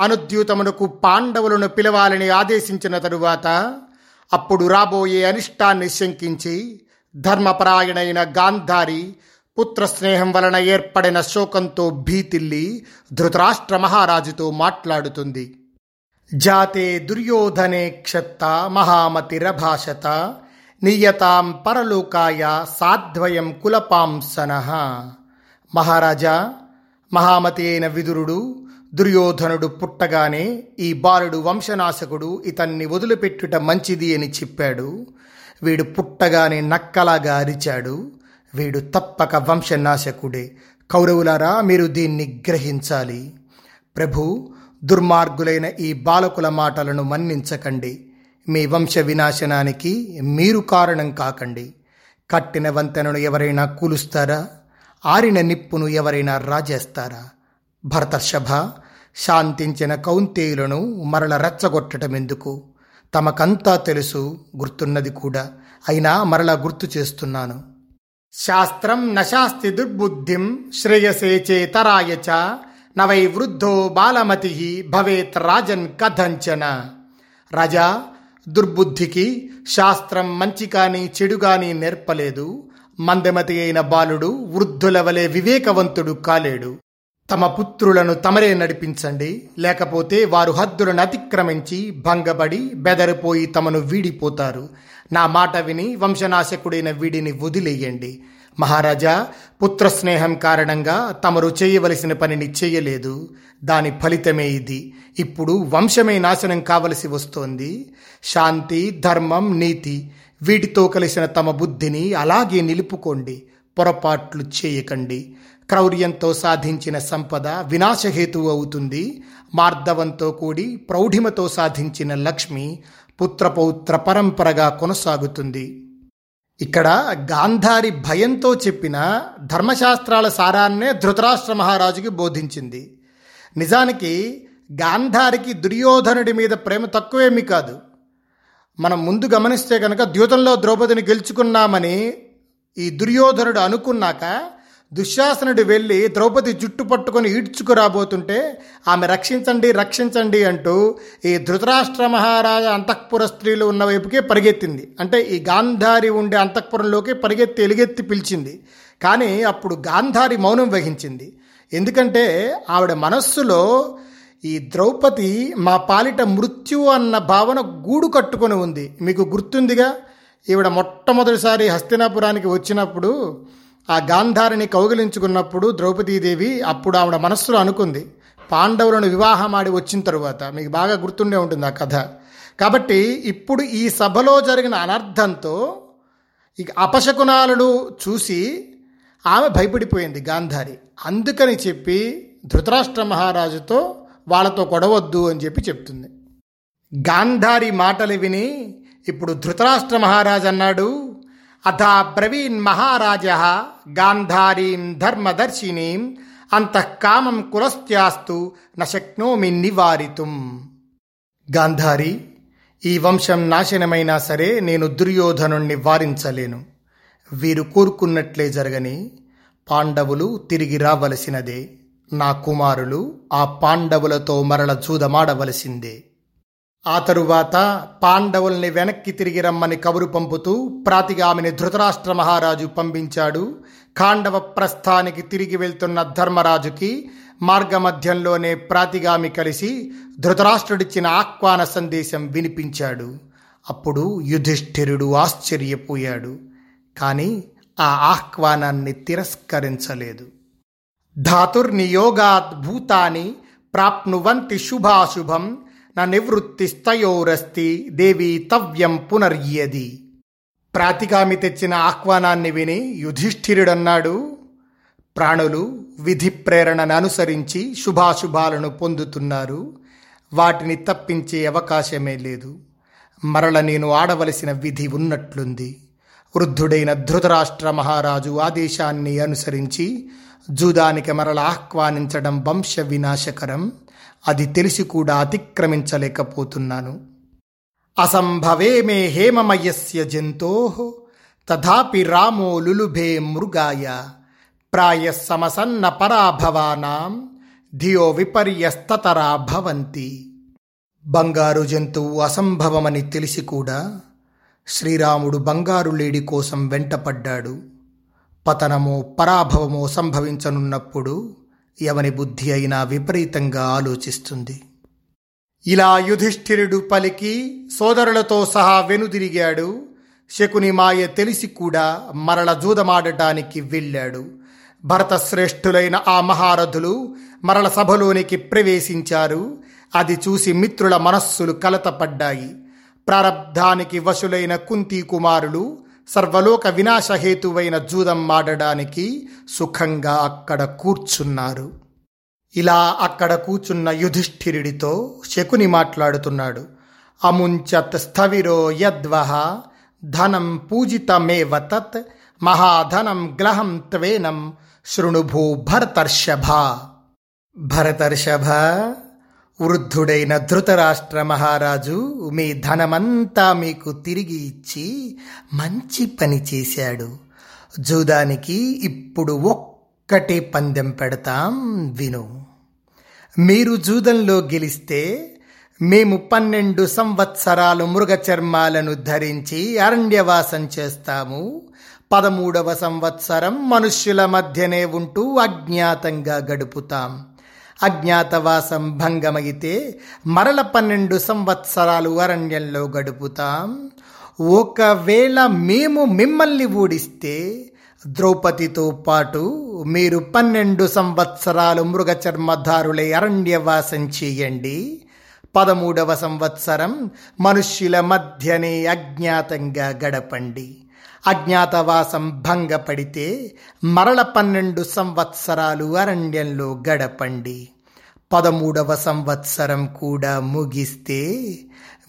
అనుద్యూతమునకు పాండవులను పిలవాలని ఆదేశించిన తరువాత అప్పుడు రాబోయే అనిష్టాన్ని శంకించి ధర్మపరాయణైన గాంధారి పుత్రస్నేహం వలన ఏర్పడిన శోకంతో భీతిల్లి ధృతరాష్ట్ర మహారాజుతో మాట్లాడుతుంది. జాతే దుర్యోధనే క్షత్త మహామతిరభాషత నియతాం పరలోకాయ సాధ్వయం కులపాంసన. మహారాజా మహామతి అయిన విదురుడు దుర్యోధనుడు పుట్టగానే ఈ బాలుడు వంశనాశకుడు ఇతన్ని వదిలిపెట్టుట మంచిది అని చెప్పాడు. వీడు పుట్టగానే నక్కలాగా అరిచాడు. వీడు తప్పక వంశనాశకుడే. కౌరవులారా మీరు దీన్ని గ్రహించాలి. ప్రభు దుర్మార్గులైన ఈ బాలకుల మాటలను మన్నించకండి. మీ వంశ వినాశనానికి మీరు కారణం కాకండి. కట్టిన వంతెనను ఎవరైనా కూలుస్తారా? ఆరిన నిప్పును ఎవరైనా రాజేస్తారా? భరతర్షభ శాంతించిన కౌంతేయులను మరల రెచ్చగొట్టటమెందుకు? తమకంతా తెలుసు గుర్తున్నది కూడా. అయినా మరలా గుర్తు చేస్తున్నాను. శాస్త్రం నశాస్తి దుర్బుద్ధిం శ్రేయసే చేతరాయ చ నవై వృద్ధో బాలమతి భవేత్ రాజన్ కథంచన. రాజా దుర్బుద్ధికి శాస్త్రం మంచి కాని చెడు కాని నేర్పలేదు. మందమతి అయిన బాలుడు వృద్ధుల వలె వివేకవంతుడు కాలేడు. తమ పుత్రులను తమరే నడిపించండి. లేకపోతే వారు హద్దులను అతిక్రమించి భంగపడి బెదరిపోయి తమను వీడిపోతారు. నా మాట విని వంశనాశకుడైన వీడిని వదిలేయండి. మహారాజా పుత్ర స్నేహం కారణంగా తమరు చేయవలసిన పనిని చేయలేదు. దాని ఫలితమే ఇది. ఇప్పుడు వంశమే నాశనం కావలసి వస్తోంది. శాంతి ధర్మం నీతి వీటితో కలిసిన తమ బుద్ధిని అలాగే నిలుపుకోండి. పొరపాట్లు చేయకండి. క్రౌర్యంతో సాధించిన సంపద వినాశహేతువు అవుతుంది. మార్ధవంతో కూడి ప్రౌఢిమతో సాధించిన లక్ష్మి పుత్రపౌత్ర పరంపరగా కొనసాగుతుంది. ఇక్కడ గాంధారి భయంతో చెప్పిన ధర్మశాస్త్రాల సారాన్నే ధృతరాష్ట్ర మహారాజుకి బోధించింది. నిజానికి గాంధారికి దుర్యోధనుడి మీద ప్రేమ తక్కువేమీ కాదు. మనం ముందు గమనిస్తే కనుక ద్యూతంలో ద్రౌపదిని గెలుచుకున్నామని ఈ దుర్యోధనుడు అనుకున్నాక దుశ్శాసనుడు వెళ్ళి ద్రౌపది జుట్టు పట్టుకొని ఈడ్చుకురాబోతుంటే ఆమె రక్షించండి రక్షించండి అంటూ ఈ ధృతరాష్ట్ర మహారాజా అంతఃపుర స్త్రీలు ఉన్న వైపుకే పరిగెత్తింది. అంటే ఈ గాంధారి ఉండే అంతఃపురంలోకి పరిగెత్తి ఎలుగెత్తి పిలిచింది. కానీ అప్పుడు గాంధారి మౌనం వహించింది. ఎందుకంటే ఆవిడ మనస్సులో ఈ ద్రౌపది మా పాలిట మృత్యు అన్న భావన గూడు కట్టుకొని ఉంది. మీకు గుర్తుందిగా? ఈవిడ మొట్టమొదటిసారి హస్తినాపురానికి వచ్చినప్పుడు ఆ గాంధారిని కౌగిలించుకున్నప్పుడు ద్రౌపదీదేవి అప్పుడు ఆవిడ మనస్సులో అనుకుంది పాండవులను వివాహమాడి వచ్చిన తరువాత. మీకు బాగా గుర్తుండే ఉంటుంది ఆ కథ. కాబట్టి ఇప్పుడు ఈ సభలో జరిగిన అనర్థంతో ఇక అపశకునాలను చూసి ఆమె భయపడిపోయింది గాంధారి. అందుకని చెప్పి ధృతరాష్ట్ర మహారాజుతో వాళ్ళతో కొడవద్దు అని చెప్పి చెప్తుంది. గాంధారి మాటలు విని ఇప్పుడు ధృతరాష్ట్ర మహారాజు అన్నాడు అథా బ్రవీన్ మహారాజ గాంధారీం ధర్మదర్శినీం అంతఃకామం కులస్త్యాస్తు నశక్నోమి నివారితుం. గాంధారి ఈ వంశం నాశనమైనా సరే నేను దుర్యోధనుణ్ణి వారించలేను. వీరు కోరుకున్నట్లే జరగని పాండవులు తిరిగి రావలసినదే. నా కుమారులు ఆ పాండవులతో మరల చూదమాడవలసిందే ఆ తరువాత పాండవుల్ని వెనక్కి తిరిగి రమ్మని కబురు పంపుతూ ప్రాతిగామిని ధృతరాష్ట్ర మహారాజు పంపించాడు. ఖాండవ ప్రస్థానికి తిరిగి వెళ్తున్న ధర్మరాజుకి మార్గమధ్యంలోనే ప్రాతిగామి కలిసి ధృతరాష్ట్రుడిచ్చిన ఆహ్వాన సందేశం వినిపించాడు. అప్పుడు యుధిష్ఠిరుడు ఆశ్చర్యపోయాడు. కానీ ఆ ఆహ్వానాన్ని తిరస్కరించలేదు. ధాతుర్నియోగాత్ భూతాని ప్రాప్నువంతి శుభాశుభం నా నివృత్తిస్తయోరస్తి దేవి తవ్యం పునర్యది. ప్రాతిగామి తెచ్చిన ఆహ్వానాన్ని విని యుధిష్ఠిరుడన్నాడు ప్రాణులు విధి ప్రేరణను అనుసరించి శుభాశుభాలను పొందుతున్నారు. వాటిని తప్పించే అవకాశమే లేదు. మరల నేను ఆడవలసిన విధి ఉన్నట్లుంది. వృద్ధుడైన ధృతరాష్ట్ర మహారాజు ఆదేశాన్ని అనుసరించి జూదానికి మరల ఆహ్వానించడం వంశ వినాశకరం. అది తెలిసి కూడా అతిక్రమించలేకపోతున్నాను. అసంభవే మే హేమమయస్య జంతో తథాపి రామో లులుభే మృగాయ. ప్రాయ సమసన్న పరాభవానాం ధియో విపర్యస్తతరా భవంతి. బంగారు జంతువు అసంభవమని తెలిసి కూడా శ్రీరాముడు బంగారు లేడి కోసం వెంటపడ్డాడు. పతనమో పరాభవమో సంభవించనున్నప్పుడు ఎవని బుద్ధి అయినా విపరీతంగా ఆలోచిస్తుంది. ఇలా యుధిష్ఠిరుడు పలికి సోదరులతో సహా వెనుదిరిగాడు. శకుని మాయ తెలిసి కూడా మరల జూదమాడటానికి వెళ్ళాడు. భరతశ్రేష్ఠులైన ఆ మహారథులు మరల సభలోనికి ప్రవేశించారు. అది చూసి మిత్రుల మనస్సులు కలతపడ్డాయి. ప్రారబ్ధానికి వశులైన కుంతి కుమారులు సర్వలోక వినాశహేతువైన జూదం మాడడానికి సుఖంగా అక్కడ కూర్చున్నారు. ఇలా అక్కడ కూర్చున్న యుధిష్ఠిరుడితో శకుని మాట్లాడుతున్నాడు. అముంచత్ స్థవిరో యద్వహ ధనం పూజితమేవ తత్ మహాధనం గ్రహం త్వేనం శృణుభూ భరతర్షభ. భరతర్షభ? వృద్ధుడైన ధృతరాష్ట్ర మహారాజు మీ ధనమంతా మీకు తిరిగి ఇచ్చి మంచి పని చేశాడు. జూదానికి ఇప్పుడు ఒక్కటే పందెం పెడతాం విను. మీరు జూదంలో గెలిస్తే మేము పన్నెండు సంవత్సరాలు మృగ చర్మాలను ధరించి అరణ్యవాసం చేస్తాము. పదమూడవ సంవత్సరం మనుష్యుల మధ్యనే ఉంటూ అజ్ఞాతంగా గడుపుతాం. అజ్ఞాతవాసం భంగమైతే మరల పన్నెండు సంవత్సరాలు అరణ్యంలో గడుపుతాం. ఒకవేళ మేము మిమ్మల్ని ఊడిస్తే ద్రౌపదితో పాటు మీరు పన్నెండు సంవత్సరాలు మృగ చర్మధారులై అరణ్యవాసం చేయండి. పదమూడవ సంవత్సరం మనుష్యుల మధ్యనే అజ్ఞాతంగా గడపండి. అజ్ఞాతవాసం భంగపడితే మరల పన్నెండు సంవత్సరాలు అరణ్యంలో గడపండి. పదమూడవ సంవత్సరం కూడా ముగిస్తే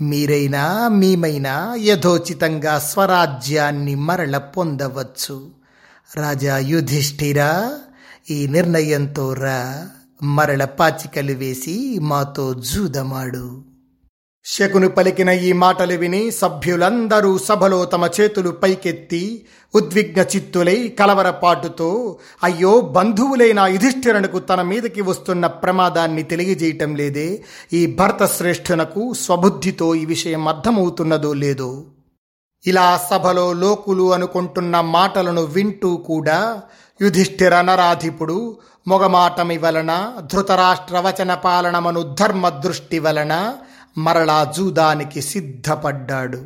మీరైనా మేమైనా యథోచితంగా స్వరాజ్యాన్ని మరల పొందవచ్చు. రాజా యుధిష్ఠిరా ఈ నిర్ణయంతో రా. మరల పాచికలు వేసి మాతో జూదమాడు. శకును పలికిన ఈ మాటలు విని సభ్యులందరూ సభలో తమ చేతులు పైకెత్తి ఉద్విగ్న చిత్తులై కలవరపాటుతో అయ్యో బంధువులైన యుధిష్ఠిరణకు తన మీదకి వస్తున్న ప్రమాదాన్ని తెలియజేయటం లేదే? ఈ భర్త శ్రేష్ఠునకు స్వబుద్ధితో ఈ విషయం అర్థమవుతున్నదో లేదో? ఇలా సభలో లోకులు అనుకుంటున్న మాటలను వింటూ కూడా యుధిష్ఠిర నరాధిపుడు మొగమాటమి వలన ధృతరాష్ట్ర వచన పాలనమను ధర్మ దృష్టి వలన మరలా జూదానికి సిద్ధపడ్డాడు.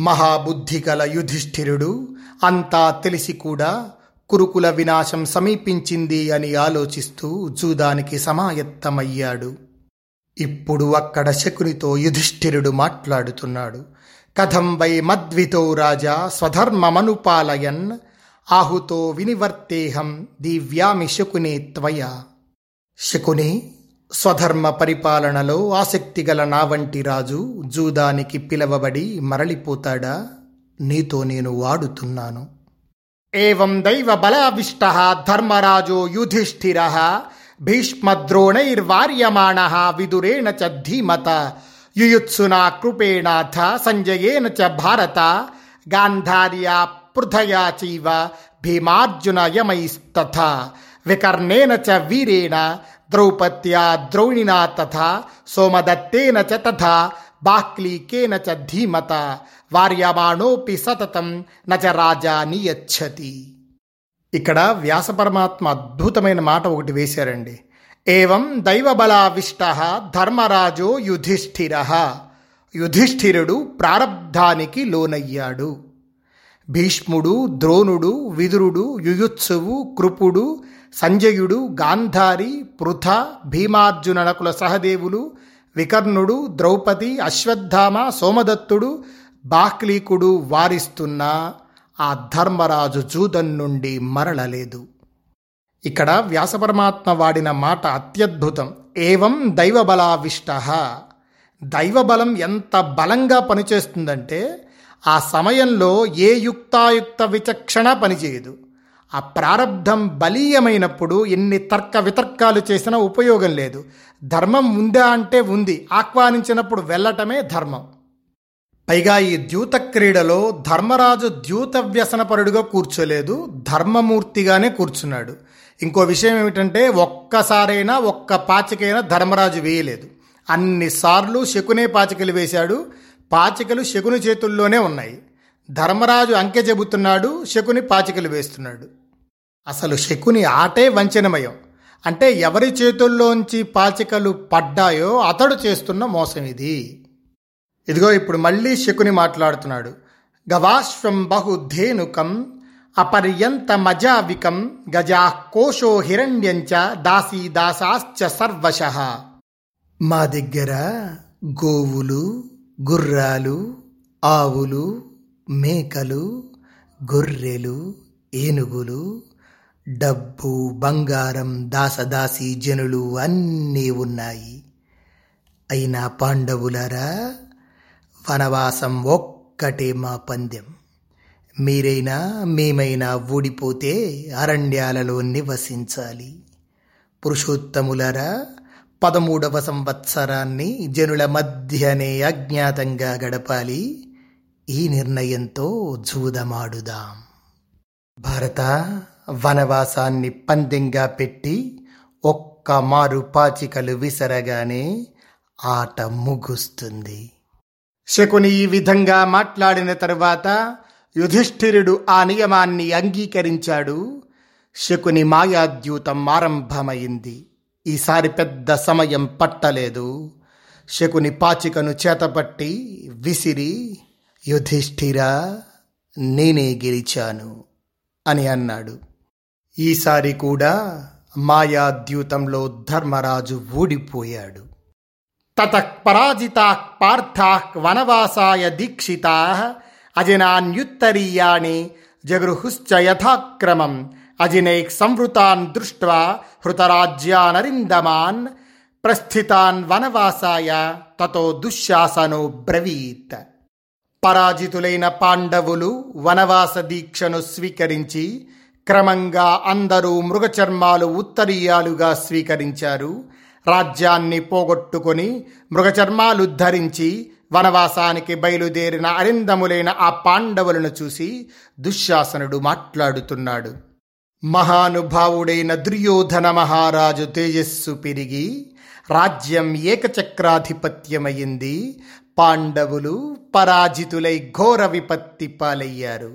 మహాబుద్ధి గల యుధిష్ఠిరుడు అంతా తెలిసి కూడా కురుకుల వినాశం సమీపించింది అని ఆలోచిస్తూ జూదానికి సమాయత్తమయ్యాడు. ఇప్పుడు అక్కడ శకునితో యుధిష్ఠిరుడు మాట్లాడుతున్నాడు. కథం వై మద్వితో రాజా స్వధర్మమనుపాలయన్ ఆహుతో వినివర్తేహం దివ్యామి శకునే త్వయ. శకుని స్వధర్మ పరిపాలనలో ఆసక్తి గల నా వంటి రాజు జూదానికి పిలవబడి మరలిపోతాడా? నీతో నేను వాడుతున్నాను. ఏం దైవ బలావిష్ట ధర్మరాజో యుధిష్ఠిర భీష్మద్రోణైర్వార్యమాణ విదురేణ చ ధీమత యుయుత్సునా కృపేణాథ సంజయేన చ భారత గాంధార్యా పృథయా చీవ భీమార్జున యమైస్తథా వికర్ణేన చ వీరేణ ద్రౌపద్యా ద్రోణినా తథా సోమదత్తేన చ తథా బాక్లీకేన చ ధీమత వార్యమాణోపి సతతం నచ రాజా నియచ్చతి. ఇక్కడ వ్యాస పరమాత్మ అద్భుతమైన మాట ఒకటి వేశారండి. ఏవం దైవబలావిష్ట ధర్మరాజో యుధిష్ఠిర. యుధిష్ఠిరుడు ప్రారబ్ధానికి లోనయ్యాడు. భీష్ముడు ద్రోణుడు విదురుడు యుయుత్సువు కృపుడు సంజయుడు గాంధారి పృథ భీమార్జున నకుల సహదేవులు వికర్ణుడు ద్రౌపది అశ్వత్థామ సోమదత్తుడు బాక్లీకుడు వారిస్తున్నా ఆ ధర్మరాజు జూదం నుండి మరలలేదు. ఇక్కడ వ్యాసపరమాత్మ వాడిన మాట అత్యద్భుతం. ఏవం దైవబలావిష్ట. దైవబలం ఎంత బలంగా పనిచేస్తుందంటే ఆ సమయంలో ఏ యుక్తాయుక్త విచక్షణ పనిచేయదు. ఆ ప్రారంధం బలీయమైనప్పుడు ఎన్ని తర్క వితర్కాలు చేసినా ఉపయోగం లేదు. ధర్మం ఉందా అంటే ఉంది. ఆహ్వానించినప్పుడు వెళ్ళటమే ధర్మం. పైగా ఈ ద్యూత క్రీడలో ధర్మరాజు ద్యూత వ్యసనపరుడుగా కూర్చోలేదు. ధర్మమూర్తిగానే కూర్చున్నాడు. ఇంకో విషయం ఏమిటంటే ఒక్కసారైనా ఒక్క పాచికైనా ధర్మరాజు వేయలేదు. అన్నిసార్లు శకునే పాచికలు వేశాడు. పాచికలు శకుని చేతుల్లోనే ఉన్నాయి. ధర్మరాజు అంకె చెబుతున్నాడు శకుని పాచికలు వేస్తున్నాడు. అసలు శకుని ఆటే వంచనమయం. అంటే ఎవరి చేతుల్లోంచి పాచికలు పడ్డాయో అతడు చేస్తున్న మోసం ఇది ఇదిగో ఇప్పుడు మళ్ళీ శకుని మాట్లాడుతున్నాడు. గవాశ్వం బహుధేనుకం అపర్యంత మజావికం గజా కోశో హిరణ్యంచ దాసీ దాసాశ్చ సర్వశ. మా దగ్గర గోవులు గుర్రాలు ఆవులు మేకలు గొర్రెలు ఏనుగులు డబ్బు బంగారం దాసదాసి జనులు అన్నీ ఉన్నాయి. అయినా పాండవులరా వనవాసం ఒక్కటే మా పందెం. మీరైనా మేమైనా ఊడిపోతే అరణ్యాలలో నివసించాలి. పురుషోత్తములరా పదమూడవ సంవత్సరాన్ని జనుల మధ్యనే అజ్ఞాతంగా గడపాలి. ఈ నిర్ణయంతో జూదమాడుదాం. భరత వనవాసాన్ని పందెంగా పెట్టి ఒక్క మారు పాచికలు విసరగానే ఆట ముగుస్తుంది. శకుని ఈ విధంగా మాట్లాడిన తరువాత యుధిష్ఠిరుడు ఆ నియమాన్ని అంగీకరించాడు. శకుని మాయాద్యూతం ఆరంభమైంది. ఈసారి పెద్ద సమయం పట్టలేదు. శకుని పాచికను చేతపట్టి విసిరి యుధిష్ఠిరా నేనే గెలిచాను అని అన్నాడు. ఈసారి కూడా మాయాద్యూతంలో ధర్మరాజు ఊడిపోయాడు. తతః పరాజితాః పార్థాః వనవాసాయ దీక్షితా అజినాన్యుత్తరీయాణి జగృహుశ్చ యథాక్రమం అజినైక్ సంవృతాన్ దృష్ట్వా హృతరాజ్యానరిందమాన్ ప్రస్థితాన్ వనవాసాయ తతో దుశ్శాసనో బ్రవీత్. పరాజితులైన పాండవులు వనవాస దీక్షను స్వీకరించి క్రమంగా అందరూ మృగచర్మాలు ఉత్తరీయాలుగా స్వీకరించారు. రాజ్యాన్ని పోగొట్టుకొని మృగచర్మాలు ధరించి వనవాసానికి బయలుదేరిన అరిందములైన ఆ పాండవులను చూసి దుశ్శాసనుడు మాట్లాడుతున్నాడు. మహానుభావుడైన దుర్యోధన మహారాజు తేజస్సు పెరిగి రాజ్యం ఏకచక్రాధిపత్యమైంది. పాండవులు పరాజితులై ఘోర విపత్తి పాలయ్యారు.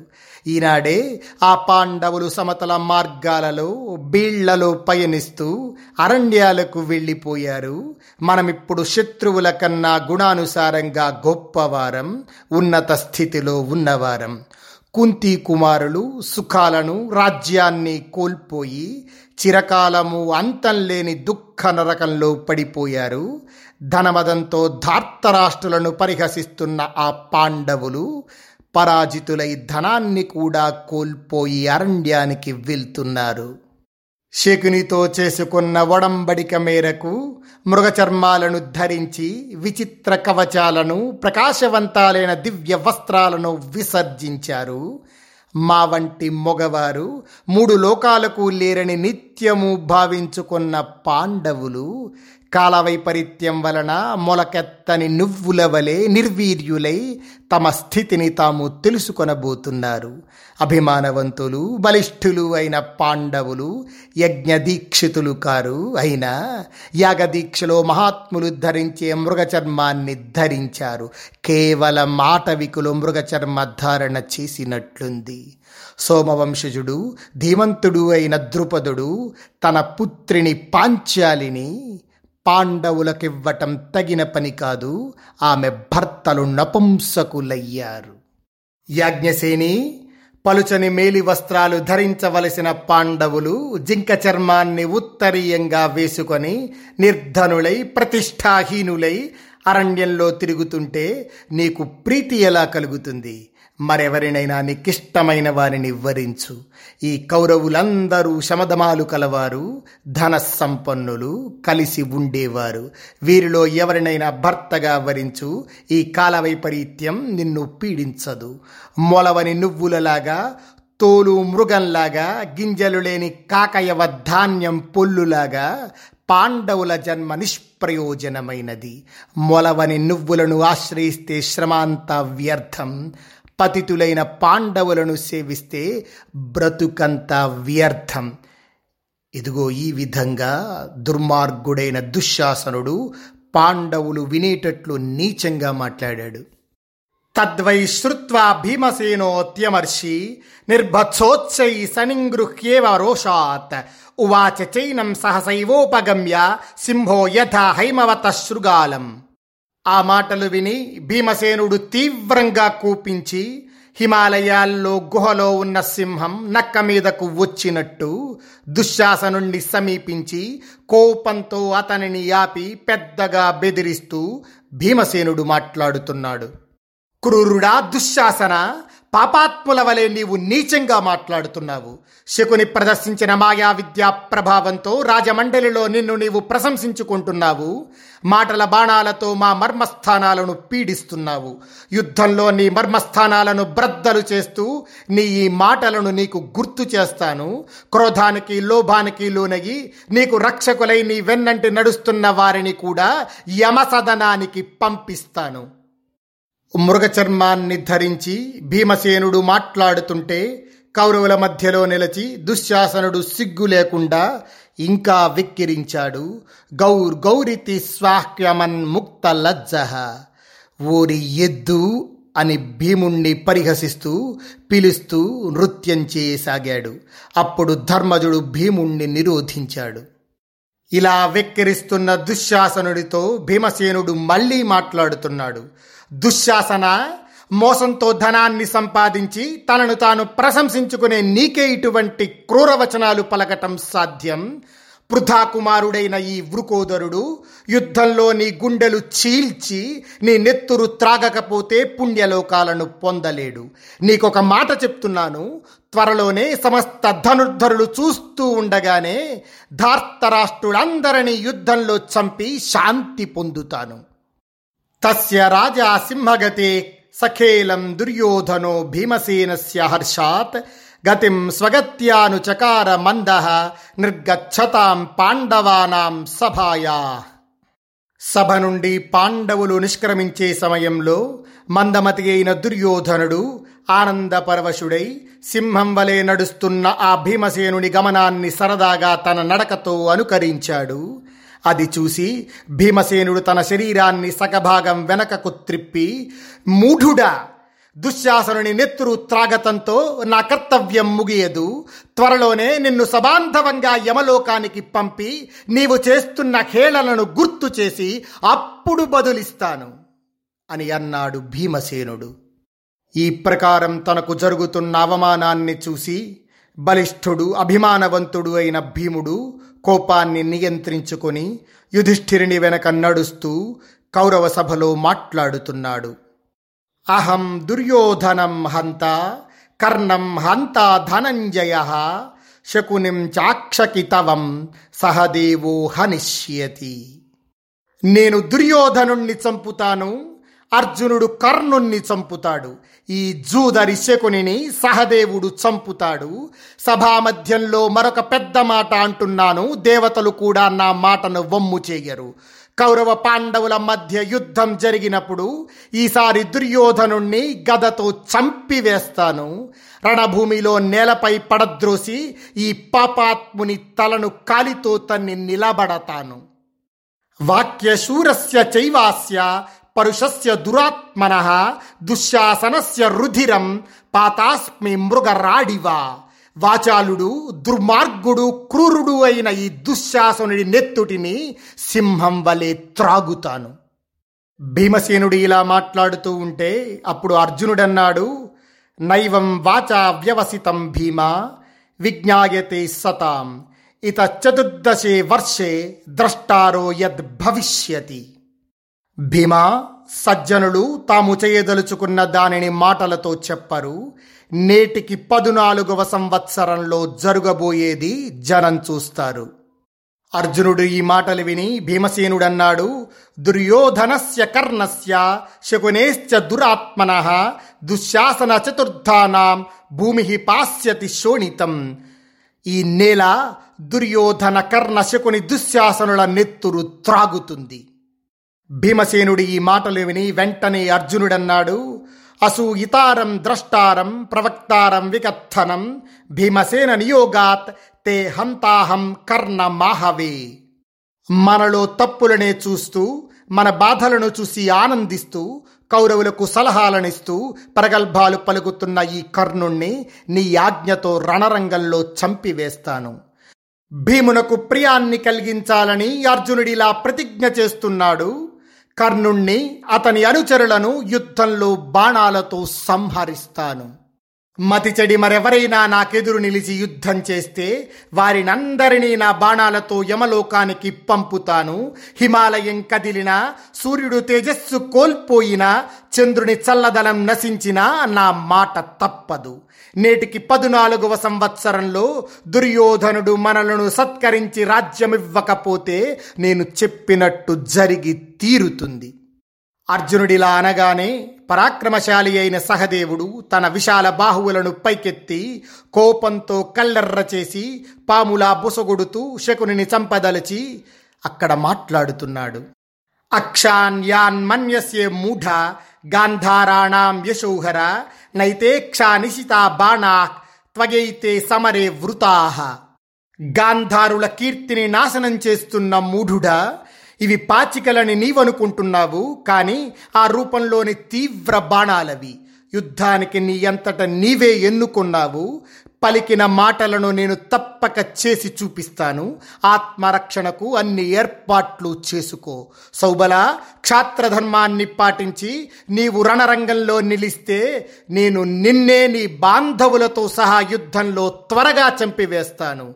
ఈనాడే ఆ పాండవులు సమతల మార్గాలలో బీళ్ళలో పయనిస్తూ అరణ్యాలకు వెళ్ళిపోయారు. మనమిప్పుడు శత్రువుల కన్నా గుణానుసారంగా గొప్పవారం ఉన్నత స్థితిలో ఉన్నవారం. కుంతి కుమారులు సుఖాలను రాజ్యాన్ని కోల్పోయి చిరకాలము అంతం లేని దుఃఖ నరకంలో పడిపోయారు. ధనమదంతో ధార్తరాష్ట్రులను పరిహసిస్తున్న ఆ పాండవులు పరాజితులై ధనాన్ని కూడా కోల్పోయి అరణ్యానికి వెళ్తున్నారు. శకునితో చేసుకున్న ఒడంబడిక మేరకు మృగచర్మాలను ధరించి విచిత్ర కవచాలను ప్రకాశవంతాలైన దివ్య వస్త్రాలను విసర్జించారు. మా వంటి మొగవారు మూడు లోకాలకు లేరని నిత్యము భావించుకున్న పాండవులు కాలవైపరీత్యం వలన మొలకెత్తని నువ్వుల వలె నిర్వీర్యులై తమ స్థితిని తాము తెలుసుకొనబోతున్నారు. అభిమానవంతులు బలిష్ఠులు అయిన పాండవులు యజ్ఞదీక్షితులు కారు అయినా యాగదీక్షలో మహాత్ములు ధరించే మృగచర్మాన్ని ధరించారు. కేవలం ఆటవికులు మృగచర్మ ధారణ చేసినట్లుంది. సోమవంశజుడు ధీమంతుడు అయిన ద్రుపదుడు తన పుత్రిని పాంచాలిని పాండవులకివ్వటం తగిన పని కాదు ఆమె భర్తలు నపుంసకులయ్యారు. యాజ్ఞసేని పలుచని మేలి వస్త్రాలు ధరించవలసిన పాండవులు జింక చర్మాన్ని ఉత్తరీయంగా వేసుకొని నిర్ధనులై ప్రతిష్టాహీనులై అరణ్యంలో తిరుగుతుంటే నీకు ప్రీతి ఎలా కలుగుతుంది? మరెవరినైనా నికిష్టమైన వారిని వరించు ఈ కౌరవులందరూ శమధమాలు కలవారు ధన సంపన్నులు కలిసి ఉండేవారు. వీరిలో ఎవరినైనా భర్తగా వరించు ఈ కాల వైపరీత్యం నిన్ను పీడించదు. మొలవని నువ్వులలాగా తోలు మృగంలాగా గింజలు లేని కాకయవ ధాన్యం పొల్లులాగా పాండవుల జన్మ నిష్ప్రయోజనమైనది. మొలవని నువ్వులను ఆశ్రయిస్తే శ్రమాంత వ్యర్థం. పతితులైన పాండవులను సేవిస్తే బ్రతుకంత వ్యర్థం. ఇదిగో ఈ విధంగా దుర్మార్గుడైన దుశ్శాసనుడు పాండవులు వినేటట్లు నీచంగా మాట్లాడాడు. తద్వై శ్రుత్వా భీమసేనోత్యమర్షి నిర్భత్సోత్సై సనింగృహ్యేవ రోషాత్ ఉవాచ చైనం సహసైవోపగమ్య సింహో యథా హైమవత శృగాలం. ఆ మాటలు విని భీమసేనుడు తీవ్రంగా కూపించి హిమాలయాల్లో గుహలో ఉన్న సింహం నక్క మీదకు వచ్చినట్టు దుశ్శాసనుణ్ణి సమీపించి కోపంతో అతనిని ఆపి పెద్దగా బెదిరిస్తూ భీమసేనుడు మాట్లాడుతున్నాడు. క్రూరుడా దుశ్శాసన? పాపాత్ముల వలె నీవు నీచంగా మాట్లాడుతున్నావు. శకుని ప్రదర్శించిన మాయా విద్యా ప్రభావంతో రాజమండలిలో నిన్ను నీవు ప్రశంసించుకుంటున్నావు. మాటల బాణాలతో మా మర్మస్థానాలను పీడిస్తున్నావు. యుద్ధంలో నీ మర్మస్థానాలను బ్రద్దలు చేస్తూ నీ ఈ మాటలను నీకు గుర్తు చేస్తాను. క్రోధానికి లోభానికి లోనగి నీకు రక్షకులై నీ వెన్నంటి నడుస్తున్న వారిని కూడా యమసదనానికి పంపిస్తాను. మృగచర్మాన్ని ధరించి భీమసేనుడు మాట్లాడుతుంటే కౌరవుల మధ్యలో నిలిచి దుశ్శాసనుడు సిగ్గు లేకుండా ఇంకా విక్కిరించాడు. గౌర్ గౌరితి స్వాహ్యమన్ ముక్త లజ్జ ఓరి ఎద్దు అని భీముణ్ణి పరిహసిస్తూ పిలుస్తూ నృత్యం చేయసాగాడు. అప్పుడు ధర్మజుడు భీముణ్ణి నిరోధించాడు. ఇలా వెక్కిరిస్తున్న దుశ్శాసనుడితో భీమసేనుడు మళ్ళీ మాట్లాడుతున్నాడు. దుశ్శాసన మోసంతో ధనాన్ని సంపాదించి తనను తాను ప్రశంసించుకునే నీకే ఇటువంటి క్రూరవచనాలు పలకటం సాధ్యం. పృథా కుమారుడైన ఈ వృకోదరుడు యుద్ధంలో నీ గుండెలు చీల్చి నీ నెత్తురు త్రాగకపోతే పుణ్యలోకాలను పొందలేడు. నీకొక మాట చెప్తున్నాను త్వరలోనే సమస్త ధనుర్ధరులు చూస్తూ ఉండగానే ధార్తరాష్ట్రుడందరినీ యుద్ధంలో చంపి శాంతి పొందుతాను. తస్య రాజా సింహగతే సఖేలం దుర్యోధనో భీమసేనస్య హర్షాత్. గతిం స్వగత్యానుచకార మంద నిర్గచ్చతాం పాండవానాం సభాయా. సభ నుండి పాండవులు నిష్క్రమించే సమయంలో మందమతి అయిన దుర్యోధనుడు ఆనందపరవశుడై సింహం వలె నడుస్తున్న ఆ భీమసేనుని గమనాన్ని సరదాగా తన నడకతో అనుకరించాడు. అది చూసి భీమసేనుడు తన శరీరాన్ని సగభాగం వెనకకు త్రిప్పి మూఢుడా దుశ్శాసనుని నెత్తురు త్రాగతంతో నా కర్తవ్యం ముగియదు. త్వరలోనే నిన్ను సబాంధవంగా యమలోకానికి పంపి నీవు చేస్తున్న హేళనను గుర్తు చేసి అప్పుడు బదులిస్తాను అని అన్నాడు భీమసేనుడు. ఈ ప్రకారం తనకు జరుగుతున్న అవమానాన్ని చూసి బలిష్ఠుడు అభిమానవంతుడు అయిన భీముడు కోపాన్ని నియంత్రించుకొని యుధిష్ఠిరిని వెనక నడుస్తూ కౌరవ సభలో మాట్లాడుతున్నాడు. అహం దుర్యోధనం హంత కర్ణం హంత ధనంజయ శకునిం చాక్షకితవం సహదేవో హనిష్యతి. నేను దుర్యోధనుణ్ణి చంపుతాను అర్జునుడు కర్ణుణ్ణి చంపుతాడు. ఈ జూదరిశకుని సహదేవుడు చంపుతాడు. సభామధ్యంలో మరొక పెద్ద మాట అంటున్నాను. దేవతలు కూడా నా మాటను వమ్ము చేయరు. కౌరవ పాండవుల మధ్య యుద్ధం జరిగినప్పుడు ఈసారి దుర్యోధనుణ్ణి గదతో చంపివేస్తాను. రణభూమిలో నేలపై పడద్రోసి ఈ పాపాత్ముని తలను కాలితో తన్ని నిలబడతాను. వాక్యశూరస్య చైవాస్య పరుషస్య దురాత్మన దుశ్శాసనస్య రుధిరం పాతాస్మి మృగరాడివా. వాచాలుడు దుర్మార్గుడు క్రూరుడు అయిన ఈ దుశ్శాసనుడి నెత్తుటిని సింహం వలె త్రాగుతాను. భీమసేనుడు ఇలా మాట్లాడుతూ ఉంటే అప్పుడు అర్జునుడన్నాడు నైవం వాచా వ్యవసితం భీమా విజ్ఞాయతే సతాం ఇత చతుర్దశే వర్షే ద్రష్టారో యద్ భవిష్యతి. భీమా సజ్జనులు తాము చేయదలుచుకున్న దానిని మాటలతో చెప్పరు. నేటికి పదునాలుగవ సంవత్సరంలో జరగబోయేది జనం చూస్తారు. అర్జునుడు ఈ మాటలు విని భీమసేనుడన్నాడు దుర్యోధనస్య కర్ణస్య శకునేశ్చ దురాత్మన దుశ్శాసన చతుర్థానాం భూమి పాస్యతి శోణితం. ఈ నేల దుర్యోధన కర్ణ శకుని దుశ్శాసనుల నెత్తురు త్రాగుతుంది. భీమసేనుడి ఈ మాటలు విని వెంటనే అర్జునుడన్నాడు. అసూయితారం ద్రష్టారం ప్రవక్తారం వికత్తనం భీమసేన నియోగాత్ తే హంతాహం కర్ణ మాహవే. మనలో తప్పులనే చూస్తూ మన బాధలను చూసి ఆనందిస్తూ కౌరవులకు సలహాలనిస్తూ ప్రగల్భాలు పలుకుతున్న ఈ కర్ణుణ్ణి నీ ఆజ్ఞతో రణరంగంలో చంపివేస్తాను. భీమునకు ప్రియాన్ని కలిగించాలని అర్జునుడిలా ప్రతిజ్ఞ చేస్తున్నాడు. కర్ణుణ్ణి అతని అనుచరులను యుద్ధంలో బాణాలతో సంహరిస్తాను. మతిచడి మరెవరైనా నాకెదురు నిలిచి యుద్ధం చేస్తే వారినందరినీ నా బాణాలతో యమలోకానికి పంపుతాను. హిమాలయం కదిలినా సూర్యుడు తేజస్సు కోల్పోయినా చంద్రుని చల్లదనం నశించినా నా మాట తప్పదు. నేటికి పదునాలుగవ సంవత్సరంలో దుర్యోధనుడు మనలను సత్కరించి రాజ్యమివ్వకపోతే నేను చెప్పినట్టు జరిగి తీరుతుంది. అర్జునుడిలా అనగానే పరాక్రమశాలి అయిన సహదేవుడు తన విశాల బాహువులను పైకెత్తి కోపంతో కల్లెర్ర చేసి పాములా బుసగొడుతూ శకుని చంపదలచి అక్కడ మాట్లాడుతున్నాడు. అక్షాన్ యాన్ మన్యస్యే మూఢ గాంధారాణాం యశోహర నైతేక్షా నిశితా బాణా త్వగైతే సమరే వృతాహ గాంధారుల కీర్తిని నాశనం చేస్తున్న మూఢుడా ఇవి పాచికలని నీవనుకుంటున్నావు కానీ ఆ రూపంలోని తీవ్ర బాణాలవి. యుద్ధానికి నీ అంతట నీవే ఎన్నుకున్నావు. పలికిన మాటలను నేను తప్పక చేసి చూపిస్తాను. ఆత్మరక్షణకు అన్ని ఏర్పాట్లు చేసుకో. సౌబల క్షాత్రధర్మాన్ని పాటించి నీవు రణరంగంలో నిలిస్తే నేను నిన్నే నీ బాంధవులతో సహా యుద్ధంలో త్వరగా చంపివేస్తాను.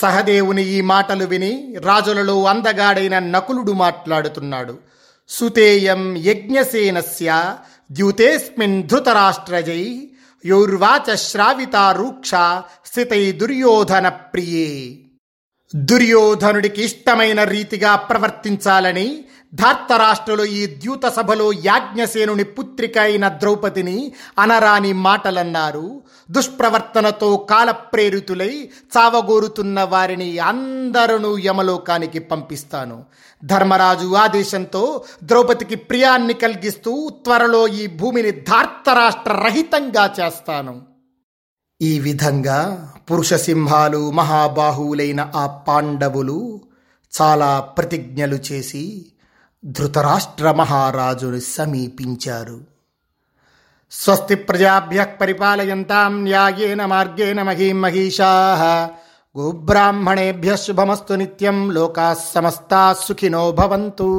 సహదేవుని ఈ మాటలు విని రాజులలో అందగాడైన నకులుడు మాట్లాడుతున్నాడు. సుతేయం యజ్ఞసేనస్య ద్యూతేస్మిన్ ధృతరాష్ట్రజై యోర్వాచ శ్రావిత రూక్ష స్థితై దుర్యోధన ప్రియే. దుర్యోధనుడికి ఇష్టమైన రీతిగా ప్రవర్తించాలని ధార్తరాష్ట్రలో ఈ ద్యూత సభలో యాజ్ఞసేనుని పుత్రిక అయిన ద్రౌపదిని అనరాని మాటలన్నారు. దుష్ప్రవర్తనతో కాలప్రేరితులై చావగోరుతున్న వారిని అందరూ యమలోకానికి పంపిస్తాను. ధర్మరాజు ఆదేశంతో ద్రౌపదికి ప్రియాన్ని కలిగిస్తూ త్వరలో ఈ భూమిని ధార్తరాష్ట్ర రహితంగా చేస్తాను. ఈ విధంగా పురుషసింహాలు మహాబాహువులైన ఆ పాండవులు చాలా ప్రతిజ్ఞలు చేసి ధృతరాష్ట్ర మహారాజుని సమీపించారు. స్వస్తి ప్రజాభ్య పరిపాలయంతాం న్యాయేన మార్గేణ మహీం మహిషా. గోబ్రాహ్మణేభ్య శుభమస్తు నిత్యం లోకా సమస్తా సుఖినో భవంతు.